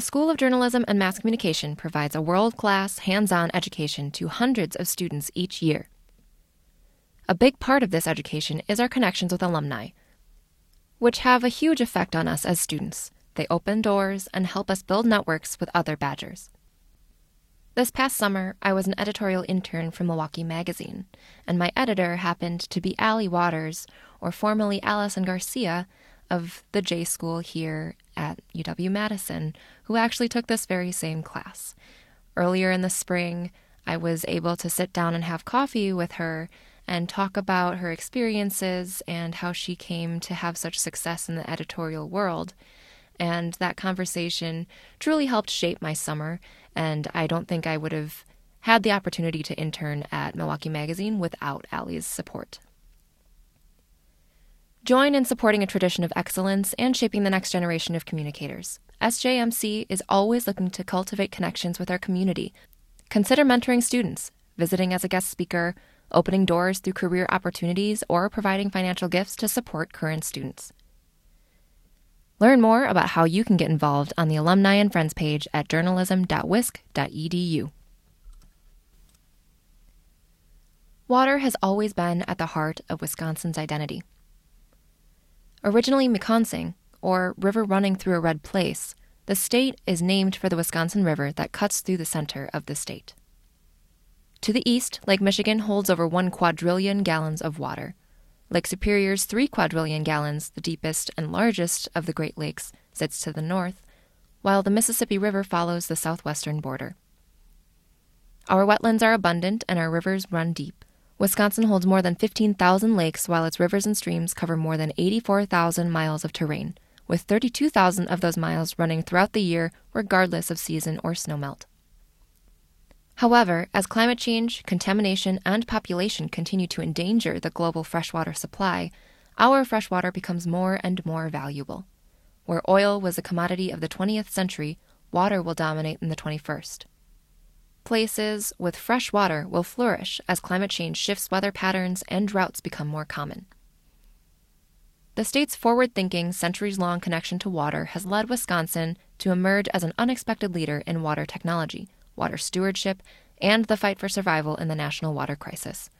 The School of Journalism and Mass Communication provides a world class, hands on education to hundreds of students each year. A big part of this education is our connections with alumni, which have a huge effect on us as students. They open doors and help us build networks with other Badgers. This past summer, I was an editorial intern for Milwaukee Magazine, and my editor happened to be Allie Waters, or formerly Allison Garcia, of the J School here at UW Madison, who actually took this very same class. Earlier in the spring, I was able to sit down and have coffee with her and talk about her experiences and how she came to have such success in the editorial world. And that conversation truly helped shape my summer, and I don't think I would have had the opportunity to intern at Milwaukee Magazine without Allie's support. Join in supporting a tradition of excellence and shaping the next generation of communicators. SJMC is always looking to cultivate connections with our community. Consider mentoring students, visiting as a guest speaker, opening doors through career opportunities, or providing financial gifts to support current students. Learn more about how you can get involved on the Alumni and Friends page at journalism.wisc.edu. Water has always been at the heart of Wisconsin's identity. Originally Mekonsing, or river running through a red place, the state is named for the Wisconsin River that cuts through the center of the state. To the east, Lake Michigan holds over one quadrillion gallons of water. Lake Superior's three quadrillion gallons, the deepest and largest of the Great Lakes, sits to the north, while the Mississippi River follows the southwestern border. Our wetlands are abundant and our rivers run deep. Wisconsin holds more than 15,000 lakes, while its rivers and streams cover more than 84,000 miles of terrain, with 32,000 of those miles running throughout the year, regardless of season or snowmelt. However, as climate change, contamination, and population continue to endanger the global freshwater supply, our freshwater becomes more and more valuable. Where oil was a commodity of the 20th century, water will dominate in the 21st. Places with fresh water will flourish as climate change shifts weather patterns and droughts become more common. The state's forward thinking, centuries long connection to water has led Wisconsin to emerge as an unexpected leader in water technology water stewardship, and the fight for survival in the national water crisis.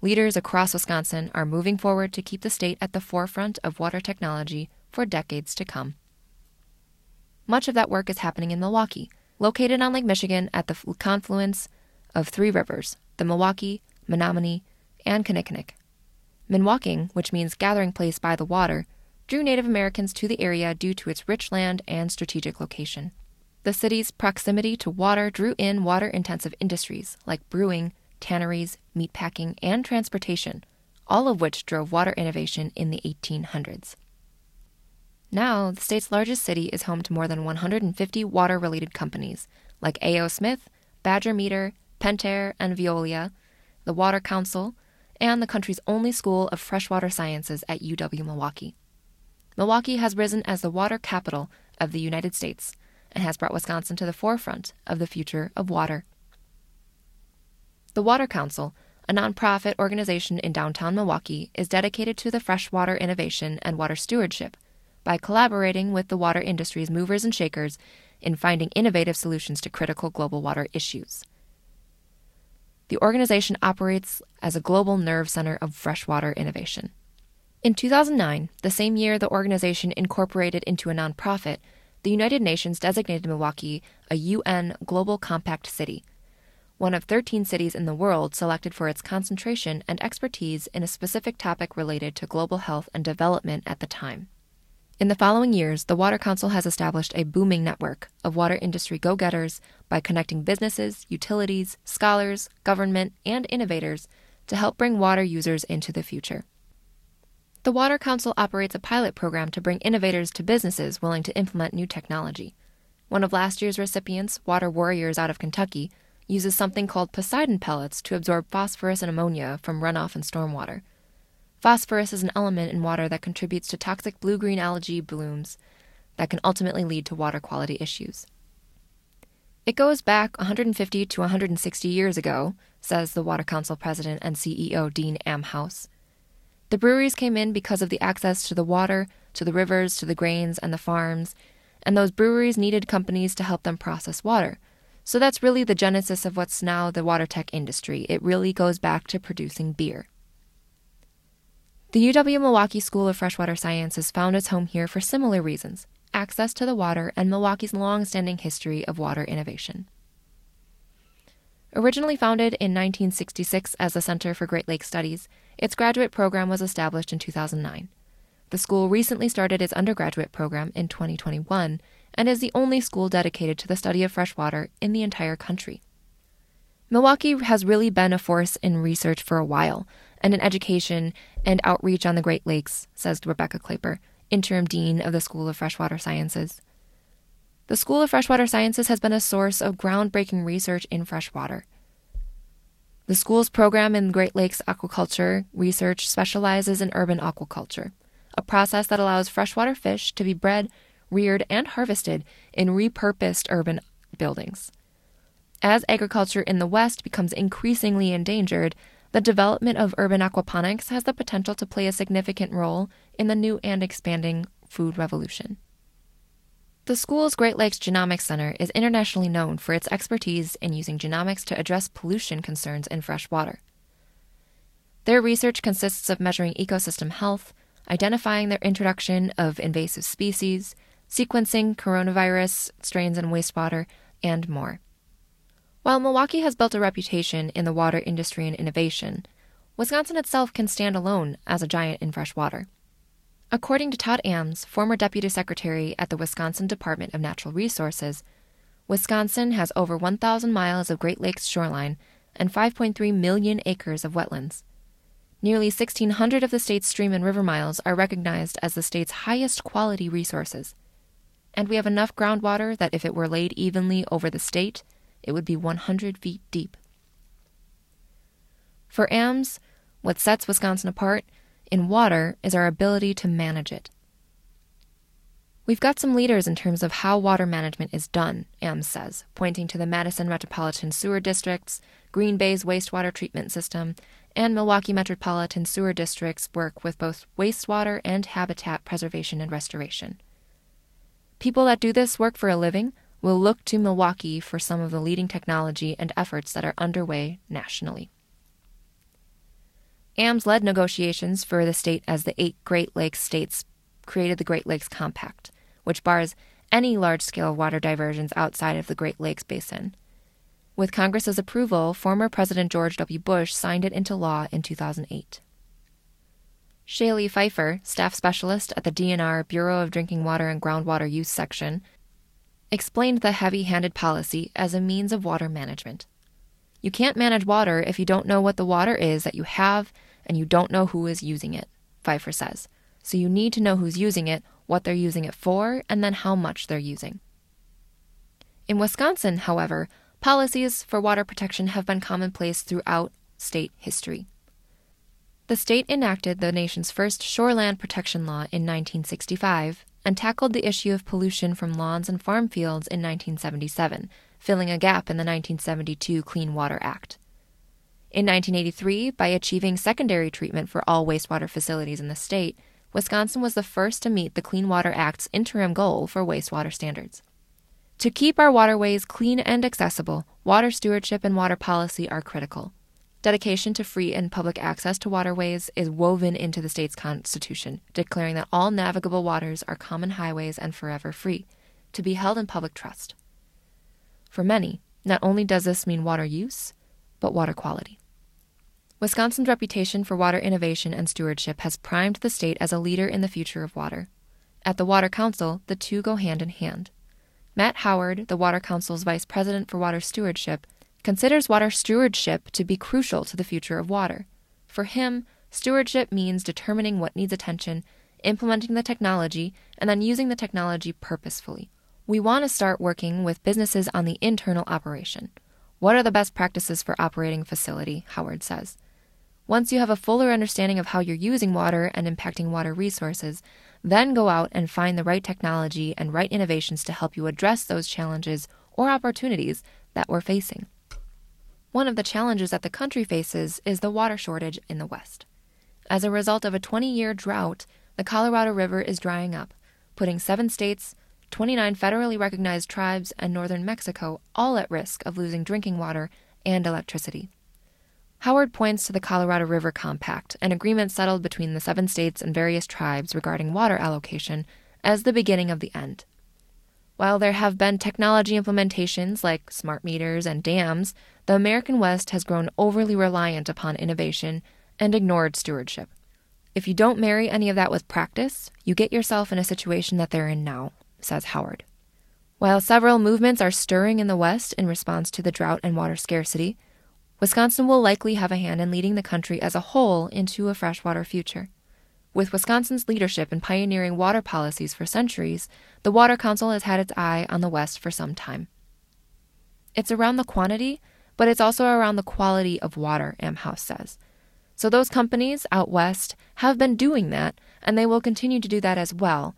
Leaders across Wisconsin are moving forward to keep the state at the forefront of water technology for decades to come. Much of that work is happening in Milwaukee, located on Lake Michigan at the confluence of three rivers the Milwaukee, Menomonee, and Kinnickinnic. Minwaking, which means gathering place by the water, drew Native Americans to the area due to its rich land and strategic location. The city's proximity to water drew in water intensive industries like brewing, tanneries, meatpacking, and transportation, all of which drove water innovation in the 1800s. Now, the state's largest city is home to more than 150 water related companies like A.O. Smith, Badger Meter, Pentair, and Veolia, the Water Council, and the country's only school of freshwater sciences at UW Milwaukee. Milwaukee has risen as the water capital of the United States and has brought Wisconsin to the forefront of the future of water. The Water Council, a nonprofit organization in downtown Milwaukee, is dedicated to the freshwater innovation and water stewardship by collaborating with the water industry's movers and shakers in finding innovative solutions to critical global water issues. The organization operates as a global nerve center of freshwater innovation. In 2009, the same year the organization incorporated into a nonprofit, the United Nations designated Milwaukee a UN Global Compact City, one of 13 cities in the world selected for its concentration and expertise in a specific topic related to global health and development at the time. In the following years, the Water Council has established a booming network of water industry go getters by connecting businesses, utilities, scholars, government, and innovators to help bring water users into the future. The Water Council operates a pilot program to bring innovators to businesses willing to implement new technology. One of last year's recipients, Water Warriors out of Kentucky, uses something called Poseidon pellets to absorb phosphorus and ammonia from runoff and stormwater. Phosphorus is an element in water that contributes to toxic blue green algae blooms that can ultimately lead to water quality issues. It goes back 150 to 160 years ago, says the Water Council president and CEO Dean Amhaus. The breweries came in because of the access to the water, to the rivers, to the grains, and the farms, and those breweries needed companies to help them process water. So that's really the genesis of what's now the water tech industry. It really goes back to producing beer. The UW Milwaukee School of Freshwater Sciences found its home here for similar reasons access to the water and Milwaukee's long standing history of water innovation. Originally founded in 1966 as the Center for Great Lakes Studies, its graduate program was established in 2009. The school recently started its undergraduate program in 2021 and is the only school dedicated to the study of freshwater in the entire country. Milwaukee has really been a force in research for a while and in education and outreach on the Great Lakes, says Rebecca Klaper, interim dean of the School of Freshwater Sciences. The School of Freshwater Sciences has been a source of groundbreaking research in freshwater. The school's program in Great Lakes aquaculture research specializes in urban aquaculture, a process that allows freshwater fish to be bred, reared, and harvested in repurposed urban buildings. As agriculture in the West becomes increasingly endangered, the development of urban aquaponics has the potential to play a significant role in the new and expanding food revolution. The school's Great Lakes Genomics Center is internationally known for its expertise in using genomics to address pollution concerns in fresh water. Their research consists of measuring ecosystem health, identifying the introduction of invasive species, sequencing coronavirus strains in wastewater, and more. While Milwaukee has built a reputation in the water industry and innovation, Wisconsin itself can stand alone as a giant in fresh water. According to Todd Ambs, former deputy secretary at the Wisconsin Department of Natural Resources, Wisconsin has over 1,000 miles of Great Lakes shoreline and 5.3 million acres of wetlands. Nearly 1,600 of the state's stream and river miles are recognized as the state's highest quality resources. And we have enough groundwater that if it were laid evenly over the state, it would be 100 feet deep. For Ambs, what sets Wisconsin apart in water is our ability to manage it. We've got some leaders in terms of how water management is done, Ambs says, pointing to the Madison Metropolitan Sewer District's, Green Bay's wastewater treatment system, and Milwaukee Metropolitan Sewer District's work with both wastewater and habitat preservation and restoration. People that do this work for a living will look to Milwaukee for some of the leading technology and efforts that are underway nationally. Ambs led negotiations for the state as the eight Great Lakes states created the Great Lakes Compact, which bars any large scale water diversions outside of the Great Lakes Basin. With Congress's approval, former President George W. Bush signed it into law in 2008. Shaylee Pfeiffer, staff specialist at the DNR Bureau of Drinking Water and Groundwater Use section, explained the heavy handed policy as a means of water management. You can't manage water if you don't know what the water is that you have and you don't know who is using it, Pfeiffer says. So you need to know who's using it, what they're using it for, and then how much they're using. In Wisconsin, however, policies for water protection have been commonplace throughout state history. The state enacted the nation's first shoreland protection law in 1965 and tackled the issue of pollution from lawns and farm fields in 1977 filling a gap in the 1972 Clean Water Act. In 1983, by achieving secondary treatment for all wastewater facilities in the state, Wisconsin was the first to meet the Clean Water Act's interim goal for wastewater standards. To keep our waterways clean and accessible, water stewardship and water policy are critical. Dedication to free and public access to waterways is woven into the state's constitution, declaring that all navigable waters are common highways and forever free, to be held in public trust. For many, not only does this mean water use, but water quality. Wisconsin's reputation for water innovation and stewardship has primed the state as a leader in the future of water. At the Water Council, the two go hand in hand. Matt Howard, the Water Council's vice president for water stewardship, considers water stewardship to be crucial to the future of water. For him, stewardship means determining what needs attention, implementing the technology, and then using the technology purposefully. We want to start working with businesses on the internal operation. What are the best practices for operating facility? Howard says. Once you have a fuller understanding of how you're using water and impacting water resources, then go out and find the right technology and right innovations to help you address those challenges or opportunities that we're facing. One of the challenges that the country faces is the water shortage in the West. As a result of a 20 year drought, the Colorado River is drying up, putting seven states, 29 federally recognized tribes and northern Mexico all at risk of losing drinking water and electricity. Howard points to the Colorado River Compact, an agreement settled between the seven states and various tribes regarding water allocation, as the beginning of the end. While there have been technology implementations like smart meters and dams, the American West has grown overly reliant upon innovation and ignored stewardship. If you don't marry any of that with practice, you get yourself in a situation that they're in now, says Howard. While several movements are stirring in the West in response to the drought and water scarcity, Wisconsin will likely have a hand in leading the country as a whole into a freshwater future. With Wisconsin's leadership in pioneering water policies for centuries, the Water Council has had its eye on the West for some time. It's around the quantity, but it's also around the quality of water, Amhaus says. So those companies out west have been doing that, and they will continue to do that as well.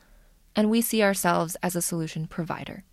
And we see ourselves as a solution provider.